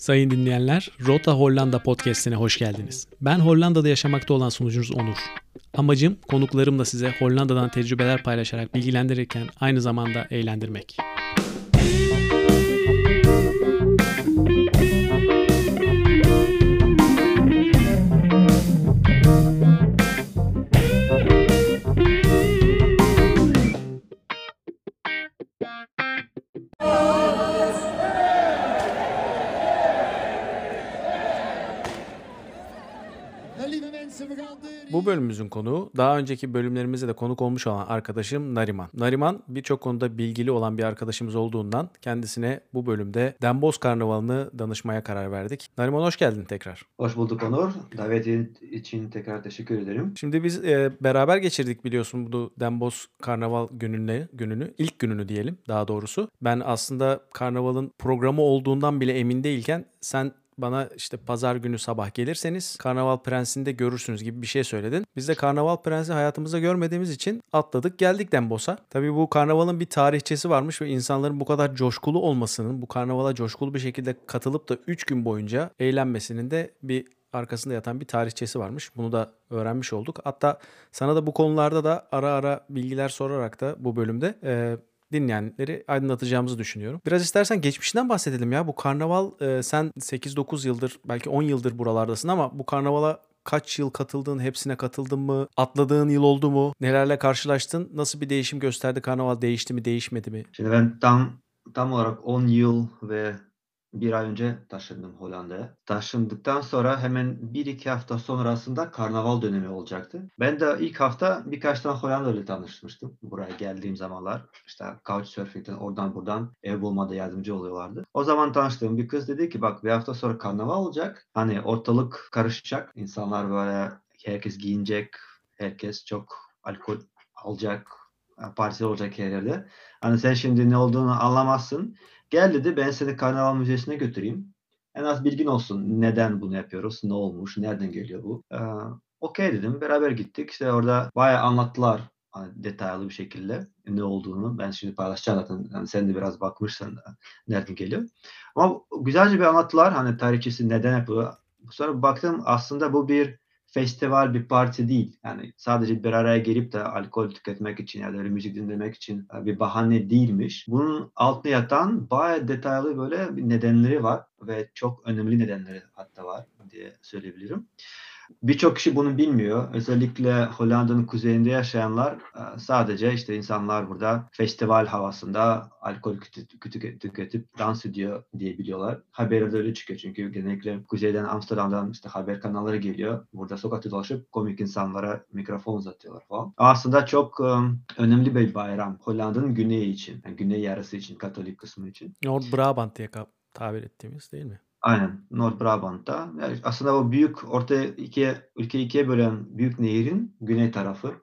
Sayın dinleyenler, Rota Hollanda podcast'ine hoş geldiniz. Ben Hollanda'da yaşamakta olan sunucunuz Onur. Amacım konuklarımla size Hollanda'dan tecrübeler paylaşarak bilgilendirirken aynı zamanda eğlendirmek. Konuğu daha önceki bölümlerimizde de konuk olmuş olan arkadaşım Nariman. Nariman birçok konuda bilgili olan bir arkadaşımız olduğundan kendisine bu bölümde Demboz Karnavalı'nı danışmaya karar verdik. Nariman hoş geldin tekrar. Hoş bulduk Onur. Davetin için tekrar teşekkür ederim. Şimdi biz e, beraber geçirdik biliyorsun bu Demboz Karnaval gününü, gününü, ilk gününü diyelim daha doğrusu. Ben aslında karnavalın programı olduğundan bile emin değilken sen bana işte pazar günü sabah gelirseniz Karnaval Prensi'ni de görürsünüz gibi bir şey söyledin. Biz de Karnaval Prensi hayatımızda görmediğimiz için atladık geldik Dembos'a. Tabii bu karnavalın bir tarihçesi varmış ve insanların bu kadar coşkulu olmasının, bu karnavala coşkulu bir şekilde katılıp da 3 gün boyunca eğlenmesinin de bir arkasında yatan bir tarihçesi varmış. Bunu da öğrenmiş olduk. Hatta sana da bu konularda da ara ara bilgiler sorarak da bu bölümde e, dinleyenleri aydınlatacağımızı düşünüyorum. Biraz istersen geçmişinden bahsedelim ya. Bu karnaval e, sen 8-9 yıldır belki 10 yıldır buralardasın ama bu karnavala kaç yıl katıldın, hepsine katıldın mı, atladığın yıl oldu mu, nelerle karşılaştın, nasıl bir değişim gösterdi karnaval, değişti mi, değişmedi mi? Şimdi ben tam tam olarak 10 yıl ve bir ay önce taşındım Hollanda'ya. Taşındıktan sonra hemen bir iki hafta sonrasında karnaval dönemi olacaktı. Ben de ilk hafta birkaç tane Hollandalı tanışmıştım. Buraya geldiğim zamanlar işte Couchsurfing'den oradan buradan ev bulmada yardımcı oluyorlardı. O zaman tanıştığım bir kız dedi ki bak bir hafta sonra karnaval olacak. Hani ortalık karışacak. İnsanlar böyle herkes giyinecek. Herkes çok alkol alacak. Parti olacak her yerde. Hani sen şimdi ne olduğunu anlamazsın. Gel dedi ben seni Karnaval Müzesi'ne götüreyim. En az bilgin olsun neden bunu yapıyoruz, ne olmuş, nereden geliyor bu. Ee, Okey dedim beraber gittik. İşte orada bayağı anlattılar hani detaylı bir şekilde ne olduğunu. Ben şimdi paylaşacağım zaten. Yani sen de biraz bakmışsın nereden geliyor. Ama güzelce bir anlattılar hani tarihçesi neden yapıyor. Sonra baktım aslında bu bir festival bir parti değil. Yani sadece bir araya gelip de alkol tüketmek için ya da müzik dinlemek için e, bir bahane değilmiş. Bunun altında yatan bayağı detaylı böyle nedenleri var ve çok önemli nedenleri hatta var diye söyleyebilirim. Birçok kişi bunu bilmiyor. Özellikle Hollanda'nın kuzeyinde yaşayanlar e, sadece işte insanlar burada festival havasında alkol tüketip dans ediyor diye biliyorlar. Haberde öyle çıkıyor çünkü genellikle kuzeyden Amsterdam'dan işte haber kanalları geliyor. Burada sokakta dolaşıp komik insanlara mikrofon uzatıyorlar falan. Aslında çok um, önemli bir bayram Hollanda'nın güneyi için. Yani güney yarısı için, Katolik kısmı için. Nord Brabant diye tabir ettiğimiz değil mi? Aynen. Nord-Brabant'ta. Yani aslında o büyük orta ikiye, ülke ikiye bölen büyük nehirin güney tarafı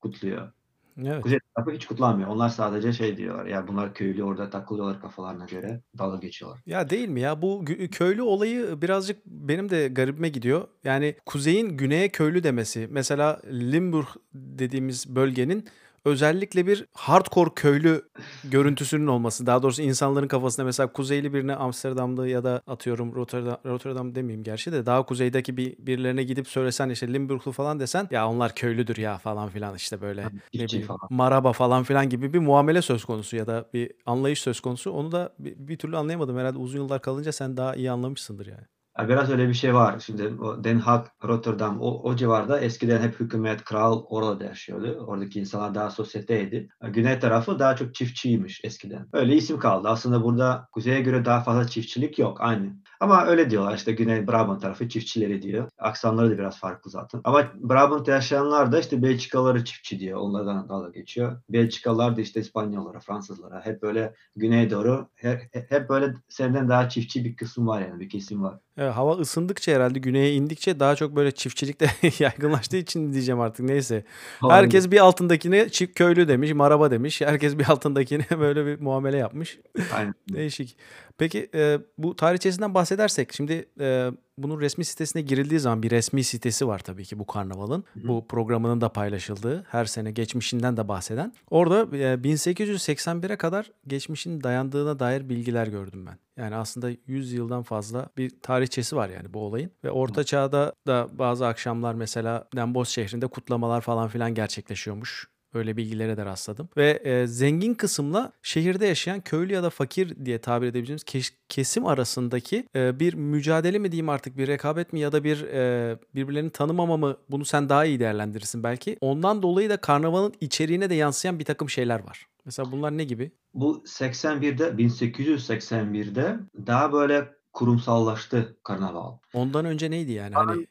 kutluyor. Evet. Kuzey tarafı hiç kutlanmıyor. Onlar sadece şey diyorlar. Ya bunlar köylü orada takılıyorlar kafalarına göre. Dalga geçiyorlar. Ya değil mi ya? Bu köylü olayı birazcık benim de garibime gidiyor. Yani kuzeyin güneye köylü demesi. Mesela Limburg dediğimiz bölgenin özellikle bir hardcore köylü görüntüsünün olması. Daha doğrusu insanların kafasında mesela kuzeyli birine Amsterdam'da ya da atıyorum Rotterdam, Rotterdam demeyeyim gerçi de daha kuzeydeki bir birilerine gidip söylesen işte Limburglu falan desen ya onlar köylüdür ya falan filan işte böyle ne bileyim, falan. maraba falan filan gibi bir muamele söz konusu ya da bir anlayış söz konusu. Onu da bir, bir türlü anlayamadım. Herhalde uzun yıllar kalınca sen daha iyi anlamışsındır yani. Biraz öyle bir şey var. Şimdi Den Haag, Rotterdam o, o civarda eskiden hep hükümet, kral orada yaşıyordu. Oradaki insanlar daha sosyeteydi. Güney tarafı daha çok çiftçiymiş eskiden. Öyle isim kaldı. Aslında burada kuzeye göre daha fazla çiftçilik yok. Aynı. Ama öyle diyorlar işte Güney Brabant tarafı çiftçileri diyor. Aksanları da biraz farklı zaten. Ama Brabant'ta yaşayanlar da işte Belçikalıları çiftçi diyor. Onlardan dalga geçiyor. Belçikalılar da işte İspanyollara, Fransızlara hep böyle güneye doğru hep, hep böyle senden daha çiftçi bir kısım var yani bir kesim var. Evet, hava ısındıkça herhalde güneye indikçe daha çok böyle çiftçilikte yaygınlaştığı için diyeceğim artık neyse. Herkes bir altındakine çift köylü demiş, maraba demiş. Herkes bir altındakine böyle bir muamele yapmış. Aynen. Değişik. Peki e, bu tarihçesinden bahsedelim bahsedersek şimdi e, bunun resmi sitesine girildiği zaman bir resmi sitesi var tabii ki bu karnavalın. Hı. Bu programının da paylaşıldığı, her sene geçmişinden de bahseden. Orada e, 1881'e kadar geçmişin dayandığına dair bilgiler gördüm ben. Yani aslında 100 yıldan fazla bir tarihçesi var yani bu olayın. Ve Orta Çağ'da da bazı akşamlar mesela Dembos şehrinde kutlamalar falan filan gerçekleşiyormuş. Öyle bilgilere de rastladım. Ve e, zengin kısımla şehirde yaşayan köylü ya da fakir diye tabir edebileceğimiz kes- kesim arasındaki e, bir mücadele mi diyeyim artık bir rekabet mi ya da bir e, birbirlerini tanımama mı bunu sen daha iyi değerlendirirsin belki. Ondan dolayı da karnavalın içeriğine de yansıyan bir takım şeyler var. Mesela bunlar ne gibi? Bu 81'de 1881'de daha böyle kurumsallaştı karnaval. Ondan önce neydi yani? Hani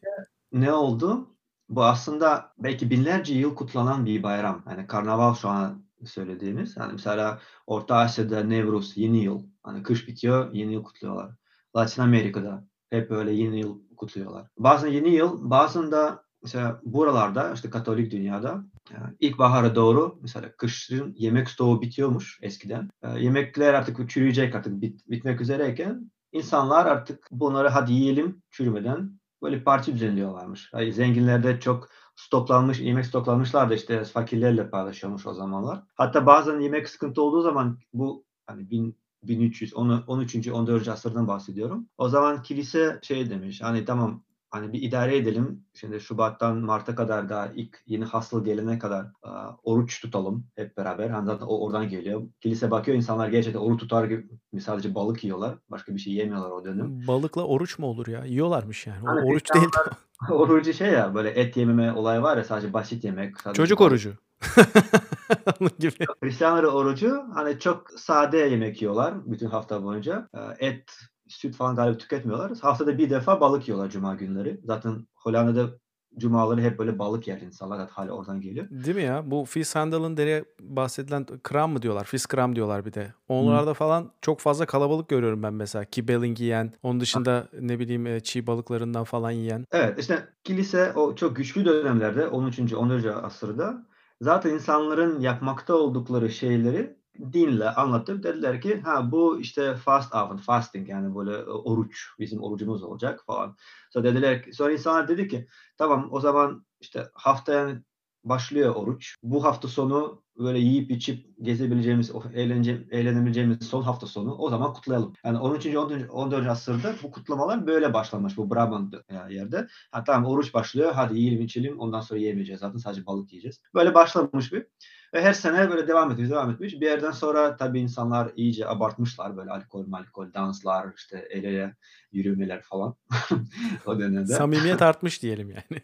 ne oldu? Bu aslında belki binlerce yıl kutlanan bir bayram. Yani karnaval şu an söylediğimiz. Yani mesela Orta Asya'da Nevruz, yeni yıl. Hani kış bitiyor, yeni yıl kutluyorlar. Latin Amerika'da hep böyle yeni yıl kutluyorlar. Bazen yeni yıl, bazen de mesela buralarda işte Katolik dünyada yani ilkbahara doğru mesela kışın yemek stoğu bitiyormuş eskiden. yemekler artık çürüyecek artık bit, bitmek üzereyken insanlar artık bunları hadi yiyelim çürümeden böyle parti düzenliyorlarmış. Yani zenginlerde çok stoklanmış, yemek stoklanmışlar da işte fakirlerle paylaşıyormuş o zamanlar. Hatta bazen yemek sıkıntı olduğu zaman bu hani bin, 1300, 13. 14. asırdan bahsediyorum. O zaman kilise şey demiş hani tamam hani bir idare edelim. Şimdi Şubat'tan Mart'a kadar daha ilk yeni hastalık gelene kadar uh, oruç tutalım hep beraber. Hani zaten o oradan geliyor. Kilise bakıyor insanlar gerçekten oruç tutar gibi sadece balık yiyorlar. Başka bir şey yemiyorlar o dönem. Balıkla oruç mu olur ya? Yiyorlarmış yani. Hani oruç değil. orucu şey ya böyle et yememe olayı var ya sadece basit yemek. Sadece Çocuk balık. orucu. gibi. Hristiyanların orucu hani çok sade yemek yiyorlar bütün hafta boyunca. Et, süt falan galiba tüketmiyorlar. Haftada bir defa balık yiyorlar cuma günleri. Zaten Hollanda'da cumaları hep böyle balık yer insanlar. Hala oradan geliyor. Değil mi ya? Bu Vishandel'ın dere bahsedilen kram mı diyorlar? Fiskram diyorlar bir de. Onlarda hmm. falan çok fazla kalabalık görüyorum ben mesela. Kibbeling yiyen, onun dışında ha. ne bileyim e, çiğ balıklarından falan yiyen. Evet işte kilise o çok güçlü dönemlerde 13. 14. asırda zaten insanların yapmakta oldukları şeyleri dinle anlatıp dediler ki ha bu işte fast avın fasting yani böyle e, oruç bizim orucumuz olacak falan. Sonra dediler ki sonra insanlar dedi ki tamam o zaman işte haftaya başlıyor oruç. Bu hafta sonu böyle yiyip içip gezebileceğimiz, eğlence, eğlenebileceğimiz son hafta sonu o zaman kutlayalım. Yani 13. 14. 14. asırda bu kutlamalar böyle başlamış bu Brabant yerde. Ha tamam oruç başlıyor hadi yiyelim içelim ondan sonra yemeyeceğiz zaten sadece balık yiyeceğiz. Böyle başlamış bir. Ve her sene böyle devam etmiş, devam etmiş. Bir yerden sonra tabii insanlar iyice abartmışlar. Böyle alkol, alkol, danslar, işte el ele yürümeler falan o dönemde. Samimiyet artmış diyelim yani.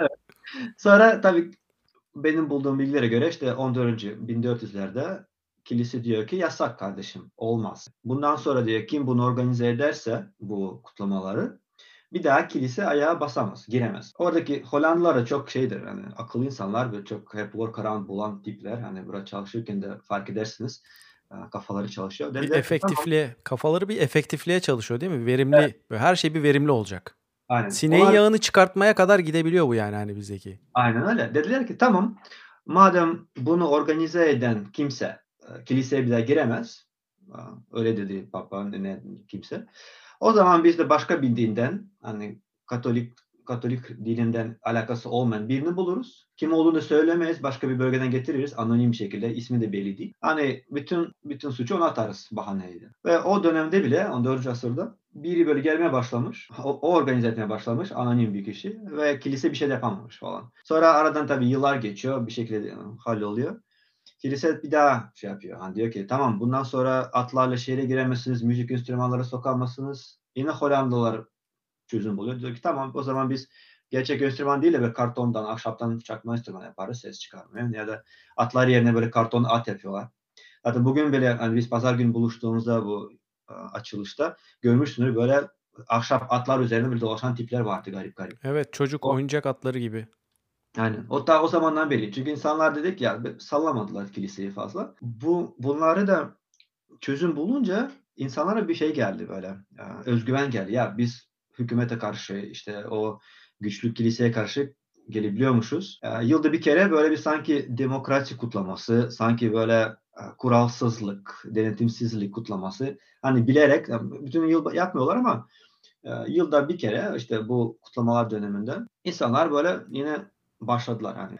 evet. Sonra tabii benim bulduğum bilgilere göre işte 14. 1400'lerde kilise diyor ki yasak kardeşim olmaz. Bundan sonra diyor kim bunu organize ederse bu kutlamaları bir daha kilise ayağa basamaz, giremez. Oradaki Hollandalılar da çok şeydir, hani akıllı insanlar ve çok hep workaround bulan tipler. Hani burada çalışırken de fark edersiniz e, kafaları çalışıyor. Dediler, bir efektifliğe, tamam. kafaları bir efektifliğe çalışıyor değil mi? Verimli, evet. her şey bir verimli olacak. Aynen. Sineğin Onlar... yağını çıkartmaya kadar gidebiliyor bu yani hani bizdeki. Aynen öyle. Dediler ki tamam madem bunu organize eden kimse e, kiliseye daha giremez. Öyle dedi Papa ne kimse. O zaman biz de başka bir dinden hani Katolik Katolik dininden alakası olmayan birini buluruz. Kim olduğunu söylemeyiz. Başka bir bölgeden getiririz. Anonim şekilde. ismi de belli değil. Hani bütün bütün suçu ona atarız bahaneyle. Ve o dönemde bile 14. asırda biri böyle gelmeye başlamış. O, o organize etmeye başlamış. Anonim bir kişi. Ve kilise bir şey yapamamış falan. Sonra aradan tabii yıllar geçiyor. Bir şekilde halloluyor. Kilise bir daha şey yapıyor. Hani diyor ki tamam bundan sonra atlarla şehre giremezsiniz, müzik enstrümanları sokamazsınız. Yine Hollandalılar çözüm buluyor. Diyor ki tamam o zaman biz gerçek enstrüman değil de böyle kartondan, ahşaptan çakma enstrüman yaparız ses çıkarmıyor. Ya da atlar yerine böyle karton at yapıyorlar. Zaten bugün bile hani biz pazar günü buluştuğumuzda bu açılışta görmüşsünüz böyle ahşap atlar üzerinde bir dolaşan tipler vardı garip garip. Evet çocuk o, oyuncak atları gibi. Yani o da o zamandan beri. Çünkü insanlar dedik ya sallamadılar kiliseyi fazla. Bu bunları da çözüm bulunca insanlara bir şey geldi böyle. Ya, özgüven geldi. Ya biz hükümete karşı işte o güçlü kiliseye karşı gelebiliyormuşuz. Ya, yılda bir kere böyle bir sanki demokrasi kutlaması, sanki böyle kuralsızlık, denetimsizlik kutlaması. Hani bilerek bütün yıl yapmıyorlar ama e, yılda bir kere işte bu kutlamalar döneminde insanlar böyle yine başladılar hani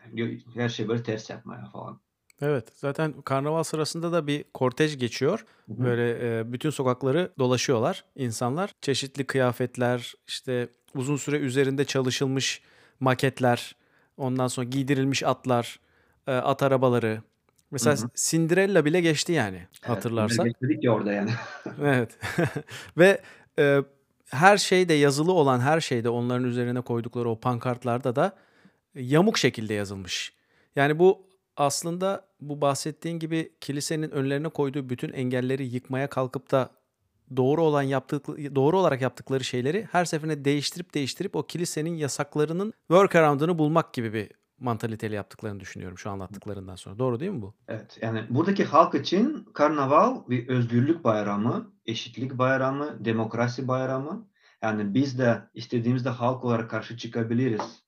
her şey böyle ters yapmaya falan. Evet, zaten karnaval sırasında da bir kortej geçiyor. Böyle e, bütün sokakları dolaşıyorlar insanlar. Çeşitli kıyafetler, işte uzun süre üzerinde çalışılmış maketler, ondan sonra giydirilmiş atlar, e, at arabaları. Mesela Hı hı. Cinderella bile geçti yani Evet, hatırlarsan. bekledik ya orada yani. Evet. Ve e, her şeyde yazılı olan her şeyde onların üzerine koydukları o pankartlarda da yamuk şekilde yazılmış. Yani bu aslında bu bahsettiğin gibi kilisenin önlerine koyduğu bütün engelleri yıkmaya kalkıp da doğru olan yaptık doğru olarak yaptıkları şeyleri her seferinde değiştirip değiştirip o kilisenin yasaklarının workaround'ını bulmak gibi bir mantaliteli yaptıklarını düşünüyorum şu anlattıklarından sonra. Doğru değil mi bu? Evet, yani buradaki halk için karnaval bir özgürlük bayramı, eşitlik bayramı, demokrasi bayramı. Yani biz de istediğimizde halk olarak karşı çıkabiliriz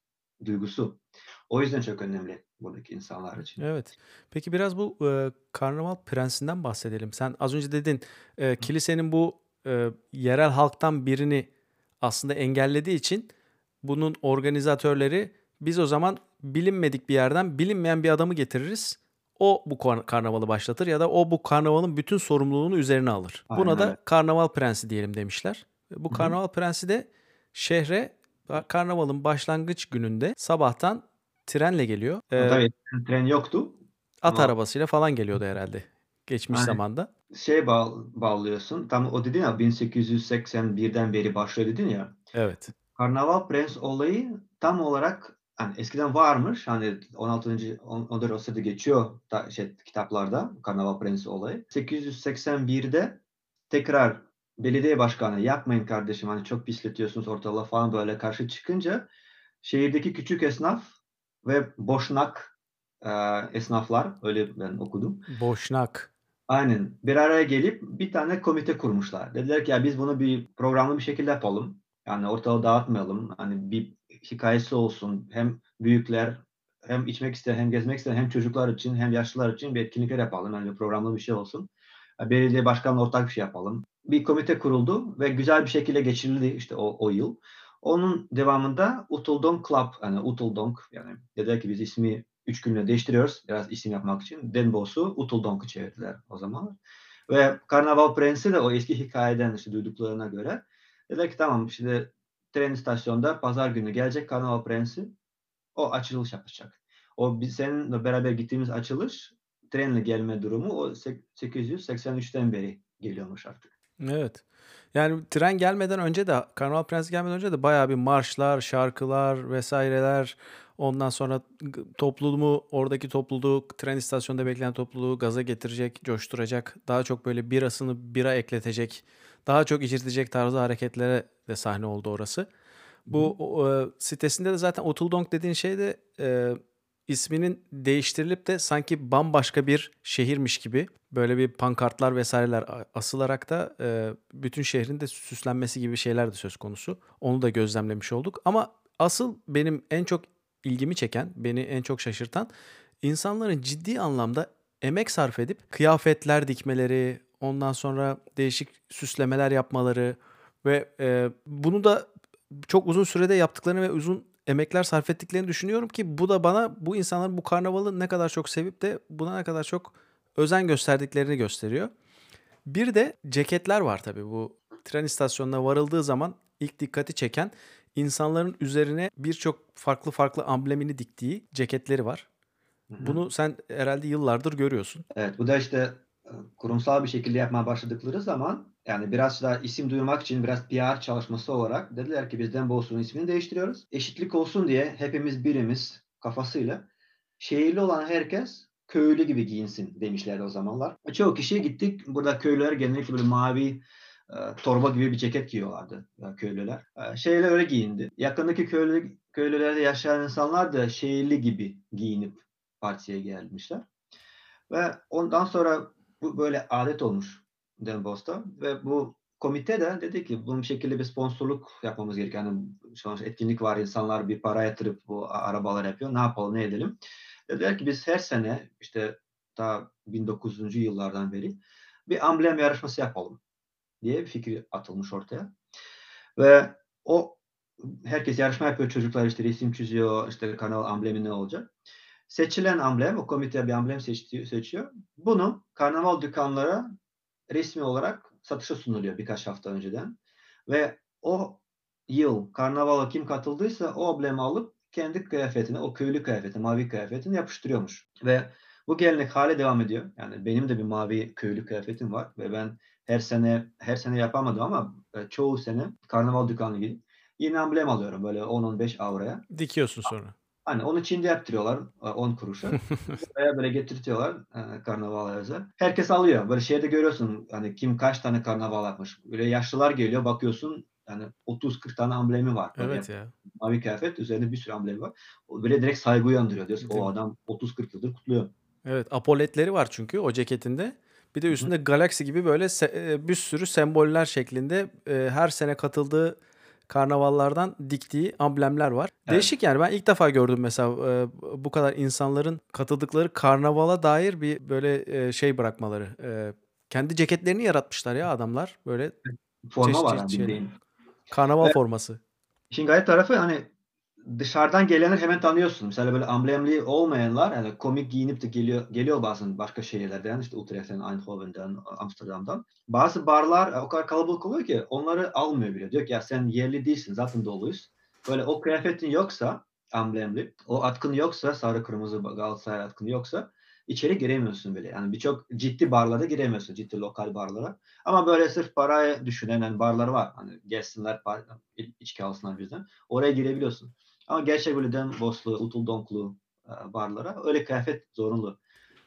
duygusu. O yüzden çok önemli buradaki insanlar için. Evet. Peki biraz bu e, Karnaval Prensi'nden bahsedelim. Sen az önce dedin e, kilisenin bu e, yerel halktan birini aslında engellediği için bunun organizatörleri biz o zaman bilinmedik bir yerden bilinmeyen bir adamı getiririz. O bu karnavalı başlatır ya da o bu karnavalın bütün sorumluluğunu üzerine alır. Aynen Buna da. Karnaval Prensi diyelim demişler. Bu Hı hı. Karnaval Prensi de şehre karnavalın başlangıç gününde sabahtan trenle geliyor. Ee, Tabii tren yoktu. at Ama arabasıyla falan geliyordu herhalde geçmiş Aynen. zamanda. şey bağ, bağlıyorsun. Tam o dedin ya 1881'den beri başlıyor dedin ya. Evet. Karnaval Prens olayı tam olarak hani eskiden varmış. Hani 16. 14. asırda geçiyor da, şey, kitaplarda Karnaval Prens olayı. 881'de tekrar belediye başkanı yapmayın kardeşim hani çok pisletiyorsunuz ortalığı falan böyle karşı çıkınca şehirdeki küçük esnaf ve boşnak e, esnaflar öyle ben okudum. Boşnak. Aynen. Bir araya gelip bir tane komite kurmuşlar. Dediler ki ya biz bunu bir programlı bir şekilde yapalım. Yani ortalığı dağıtmayalım. Hani bir hikayesi olsun. Hem büyükler hem içmek isteyen hem gezmek isteyen hem çocuklar için hem yaşlılar için bir etkinlikler yapalım. Yani bir programlı bir şey olsun. Belediye başkanla ortak bir şey yapalım. Bir komite kuruldu ve güzel bir şekilde geçirildi işte o, o yıl. Onun devamında Utuldong Club yani Utuldong yani dediler ki biz ismi üç günle değiştiriyoruz biraz isim yapmak için. Denbos'u Utuldong'u çevirdiler o zaman. Ve Karnaval Prensi de o eski hikayeden işte duyduklarına göre dediler ki tamam şimdi tren istasyonda pazar günü gelecek Karnaval Prensi o açılış yapacak. O biz seninle beraber gittiğimiz açılış trenle gelme durumu o 883'ten beri geliyormuş artık. Evet. Yani tren gelmeden önce de Karnaval Prensi gelmeden önce de bayağı bir marşlar, şarkılar vesaireler ondan sonra topluluğu oradaki topluluğu tren istasyonunda bekleyen topluluğu gaza getirecek, coşturacak, daha çok böyle birasını bira ekletecek, daha çok içirtecek tarzı hareketlere de sahne oldu orası. Bu e, sitesinde de zaten Otuldong dediğin şey de e, isminin değiştirilip de sanki bambaşka bir şehirmiş gibi böyle bir pankartlar vesaireler asılarak da e, bütün şehrin de süslenmesi gibi şeyler de söz konusu. Onu da gözlemlemiş olduk. Ama asıl benim en çok ilgimi çeken, beni en çok şaşırtan insanların ciddi anlamda emek sarf edip kıyafetler dikmeleri, ondan sonra değişik süslemeler yapmaları ve e, bunu da çok uzun sürede yaptıklarını ve uzun emekler sarf ettiklerini düşünüyorum ki bu da bana bu insanların bu karnavalı ne kadar çok sevip de buna ne kadar çok özen gösterdiklerini gösteriyor. Bir de ceketler var tabii bu tren istasyonuna varıldığı zaman ilk dikkati çeken insanların üzerine birçok farklı farklı amblemini diktiği ceketleri var. Hı-hı. Bunu sen herhalde yıllardır görüyorsun. Evet bu da işte kurumsal bir şekilde yapmaya başladıkları zaman yani biraz da isim duyurmak için biraz PR çalışması olarak dediler ki bizden Bolsun'un ismini değiştiriyoruz. Eşitlik olsun diye hepimiz birimiz kafasıyla şehirli olan herkes köylü gibi giyinsin demişlerdi o zamanlar. Çoğu kişi gittik. Burada köylüler genellikle böyle mavi e, torba gibi bir ceket giyiyorlardı e, köylüler. E, öyle giyindi. Yakındaki köylü, köylülerde yaşayan insanlar da şehirli gibi giyinip partiye gelmişler. Ve ondan sonra bu böyle adet olmuş Den Bos'ta ve bu komite de dedi ki bunun şekilde bir sponsorluk yapmamız gerekiyor. Yani sonuçta etkinlik var, insanlar bir para yatırıp bu arabalar yapıyor. Ne yapalım, ne edelim? Dediler ki biz her sene işte daha 1900. yıllardan beri bir amblem yarışması yapalım diye bir fikir atılmış ortaya. Ve o herkes yarışma yapıyor. Çocuklar işte resim çiziyor. işte kanal amblemi ne olacak? Seçilen amblem, o komite bir amblem seçiyor. seçiyor. Bunu karnaval dükkanlara resmi olarak satışa sunuluyor birkaç hafta önceden. Ve o yıl karnavala kim katıldıysa o amblemi alıp kendi kıyafetine, o köylü kıyafetine, mavi kıyafetini yapıştırıyormuş. Ve bu gelenek hale devam ediyor. Yani benim de bir mavi köylü kıyafetim var ve ben her sene her sene yapamadım ama e, çoğu sene karnaval dükkanına gidip yine amblem alıyorum böyle 10-15 avroya. Dikiyorsun sonra. Hani onu Çin'de yaptırıyorlar 10 kuruşa. Veya böyle getirtiyorlar e, karnavala özel. Herkes alıyor. Böyle şeyde görüyorsun hani kim kaç tane karnaval yapmış. Böyle yaşlılar geliyor bakıyorsun yani 30-40 tane amblemi var. Evet ya. Mavi kıyafet üzerinde bir sürü amblemi var. Böyle direkt saygı uyandırıyor. Diyorsun o adam 30-40 yıldır kutluyor. Evet apoletleri var çünkü o ceketinde. Bir de üstünde Hı. Galaxy gibi böyle se- bir sürü semboller şeklinde e, her sene katıldığı karnavallardan diktiği amblemler var. Evet. Değişik yani ben ilk defa gördüm mesela e, bu kadar insanların katıldıkları karnavala dair bir böyle e, şey bırakmaları. E, kendi ceketlerini yaratmışlar ya adamlar böyle. Forma çeşit, var çeşit yani Karnaval evet. forması. İşin gayet tarafı hani dışarıdan gelenleri hemen tanıyorsun. Mesela böyle amblemli olmayanlar yani komik giyinip de geliyor geliyor bazen başka şehirlerden işte Utrecht'ten, Eindhoven'den, Amsterdam'dan. Bazı barlar o kadar kalabalık oluyor ki onları almıyor bile. Diyor ki ya sen yerli değilsin zaten doluyuz. Böyle o kıyafetin yoksa amblemli, o atkın yoksa sarı kırmızı Galatasaray atkını yoksa içeri giremiyorsun bile. Yani birçok ciddi barlara giremiyorsun. Ciddi lokal barlara. Ama böyle sırf parayı düşünen yani barlar var. Hani gelsinler içki alsınlar bizden. Oraya girebiliyorsun. Ama gerçek böyle Denboslu, Utul Donklu e, barlara öyle kıyafet zorunlu.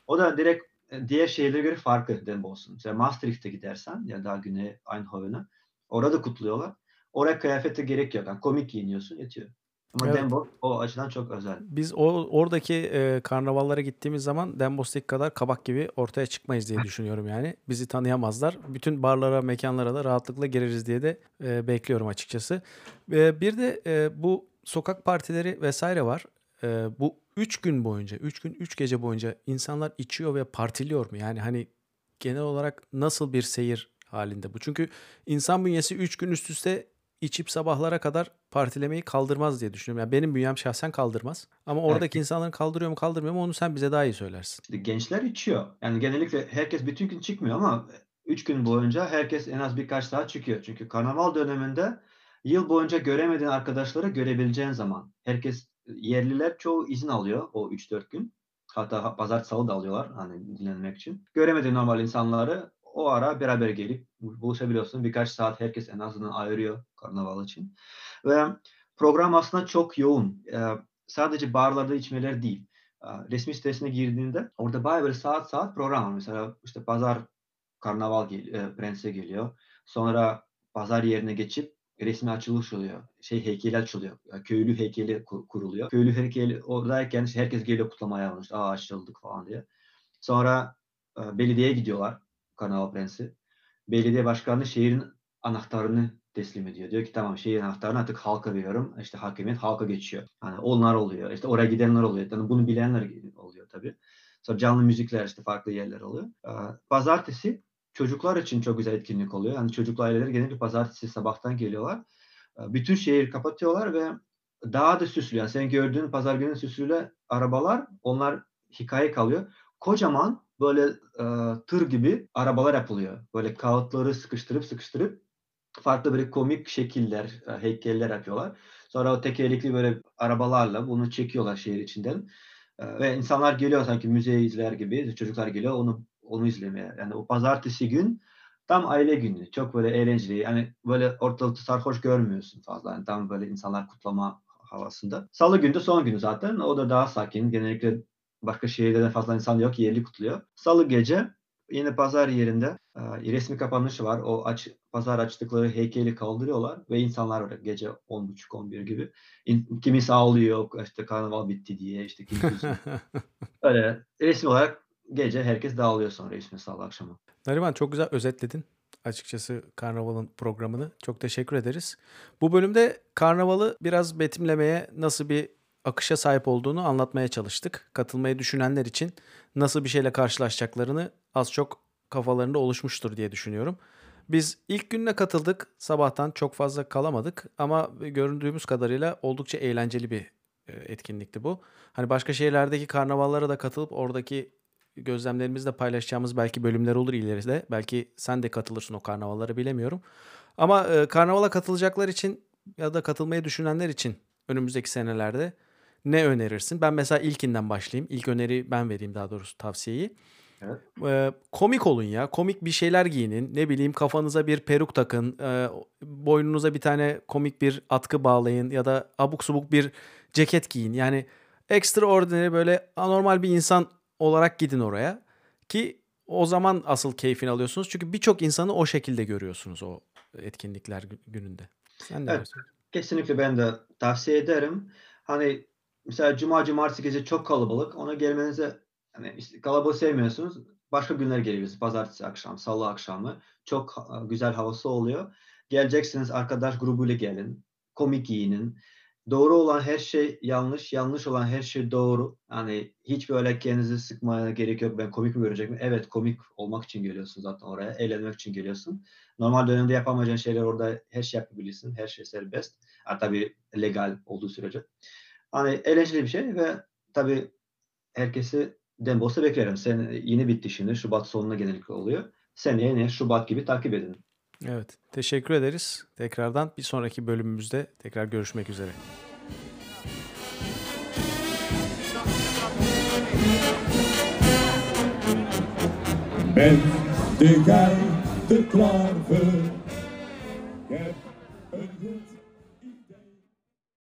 O da direkt e, diğer şehirlere göre farklı Denbos'un. Mesela Maastricht'e gidersen ya daha güney Eindhoven'a orada kutluyorlar. Oraya kıyafete gerek yok. Yani komik giyiniyorsun yetiyor. Ama evet. Denbos o açıdan çok özel. Biz o oradaki e, karnavallara gittiğimiz zaman Denbos'taki kadar kabak gibi ortaya çıkmayız diye düşünüyorum yani. Bizi tanıyamazlar. Bütün barlara, mekanlara da rahatlıkla gireriz diye de e, bekliyorum açıkçası. E, bir de e, bu sokak partileri vesaire var. Ee, bu 3 gün boyunca, 3 gün 3 gece boyunca insanlar içiyor ve partiliyor mu? Yani hani genel olarak nasıl bir seyir halinde bu? Çünkü insan bünyesi 3 gün üst üste içip sabahlara kadar partilemeyi kaldırmaz diye düşünüyorum. Yani benim bünyem şahsen kaldırmaz. Ama oradaki evet. insanların kaldırıyor mu kaldırmıyor mu onu sen bize daha iyi söylersin. İşte gençler içiyor. Yani genellikle herkes bütün gün çıkmıyor ama 3 gün boyunca herkes en az birkaç saat çıkıyor. Çünkü karnaval döneminde Yıl boyunca göremediğin arkadaşları görebileceğin zaman. Herkes yerliler çoğu izin alıyor o 3-4 gün. Hatta pazar salı da alıyorlar hani dinlenmek için. Göremediğin normal insanları o ara beraber gelip buluşabiliyorsun. Birkaç saat herkes en azından ayırıyor karnaval için. Ve program aslında çok yoğun. Ee, sadece barlarda içmeler değil. Ee, resmi sitesine girdiğinde orada bayağı böyle saat saat program var. Mesela işte pazar karnaval gel e, prense geliyor. Sonra pazar yerine geçip resmi açılış oluyor. Şey heykeli açılıyor. Yani köylü heykeli kuruluyor. Köylü heykeli oradayken herkes geliyor kutlamaya almış. Aa açıldık falan diye. Sonra e, belediyeye gidiyorlar. Karnaval Prensi. Belediye başkanı şehrin anahtarını teslim ediyor. Diyor ki tamam şehir anahtarını artık halka veriyorum. İşte hakimiyet halka geçiyor. Hani onlar oluyor. İşte oraya gidenler oluyor. Yani bunu bilenler oluyor tabii. Sonra canlı müzikler işte farklı yerler oluyor. Pazartesi çocuklar için çok güzel etkinlik oluyor. Yani çocuklu aileler genellikle pazartesi sabahtan geliyorlar. Ee, bütün şehir kapatıyorlar ve daha da süslü. Yani sen gördüğün pazar günü süslü arabalar onlar hikaye kalıyor. Kocaman böyle e, tır gibi arabalar yapılıyor. Böyle kağıtları sıkıştırıp sıkıştırıp farklı böyle komik şekiller, e, heykeller yapıyorlar. Sonra o tekerlekli böyle arabalarla bunu çekiyorlar şehir içinden. E, ve insanlar geliyor sanki müze izler gibi. Çocuklar geliyor onu onu izlemeye. Yani o pazartesi gün tam aile günü. Çok böyle eğlenceli. Yani böyle ortalıkta sarhoş görmüyorsun fazla. Yani tam böyle insanlar kutlama havasında. Salı günü de son günü zaten. O da daha sakin. Genellikle başka şehirde fazla insan yok. Yerli kutluyor. Salı gece yine pazar yerinde e, resmi kapanışı var. O aç, pazar açtıkları heykeli kaldırıyorlar ve insanlar var gece 10.30-11 gibi. İn, kimisi ağlıyor işte karnaval bitti diye işte kimisi öyle resmi olarak gece herkes dağılıyor sonra İsmi Salı akşamı. Nariman çok güzel özetledin açıkçası Karnaval'ın programını. Çok teşekkür ederiz. Bu bölümde Karnaval'ı biraz betimlemeye nasıl bir akışa sahip olduğunu anlatmaya çalıştık. Katılmayı düşünenler için nasıl bir şeyle karşılaşacaklarını az çok kafalarında oluşmuştur diye düşünüyorum. Biz ilk gününe katıldık. Sabahtan çok fazla kalamadık ama göründüğümüz kadarıyla oldukça eğlenceli bir e, etkinlikti bu. Hani başka şehirlerdeki karnavallara da katılıp oradaki gözlemlerimizle paylaşacağımız belki bölümler olur ileride. Belki sen de katılırsın o karnavallara bilemiyorum. Ama e, karnavala katılacaklar için ya da katılmayı düşünenler için önümüzdeki senelerde ne önerirsin? Ben mesela ilkinden başlayayım. İlk öneri ben vereyim daha doğrusu tavsiyeyi. Evet. Ee, komik olun ya. Komik bir şeyler giyinin. Ne bileyim kafanıza bir peruk takın. E, boynunuza bir tane komik bir atkı bağlayın. Ya da abuk subuk bir ceket giyin. Yani extraordinary böyle anormal bir insan olarak gidin oraya. Ki o zaman asıl keyfini alıyorsunuz. Çünkü birçok insanı o şekilde görüyorsunuz o etkinlikler gününde. Sen ne evet? Kesinlikle ben de tavsiye ederim. Hani mesela cuma cumartesi gece çok kalabalık. Ona gelmenize hani işte kalabalık sevmiyorsunuz. Başka günler geliyorsunuz. Pazartesi akşam, salı akşamı. Çok güzel havası oluyor. Geleceksiniz arkadaş grubuyla gelin. Komik giyinin. Doğru olan her şey yanlış, yanlış olan her şey doğru. Hani hiç böyle kendinizi sıkmaya gerek yok. Ben komik mi görecek mi? Evet komik olmak için geliyorsun zaten oraya. Eğlenmek için geliyorsun. Normal dönemde yapamayacağın şeyler orada her şey yapabilirsin. Her şey serbest. Ha, tabii legal olduğu sürece. Hani eğlenceli bir şey ve tabii herkesi Dembos'a beklerim. Sen yeni bitti şimdi. Şubat sonuna genellikle oluyor. Seneye yine Şubat gibi takip edin. Evet. Teşekkür ederiz. Tekrardan bir sonraki bölümümüzde tekrar görüşmek üzere. Ben de gel de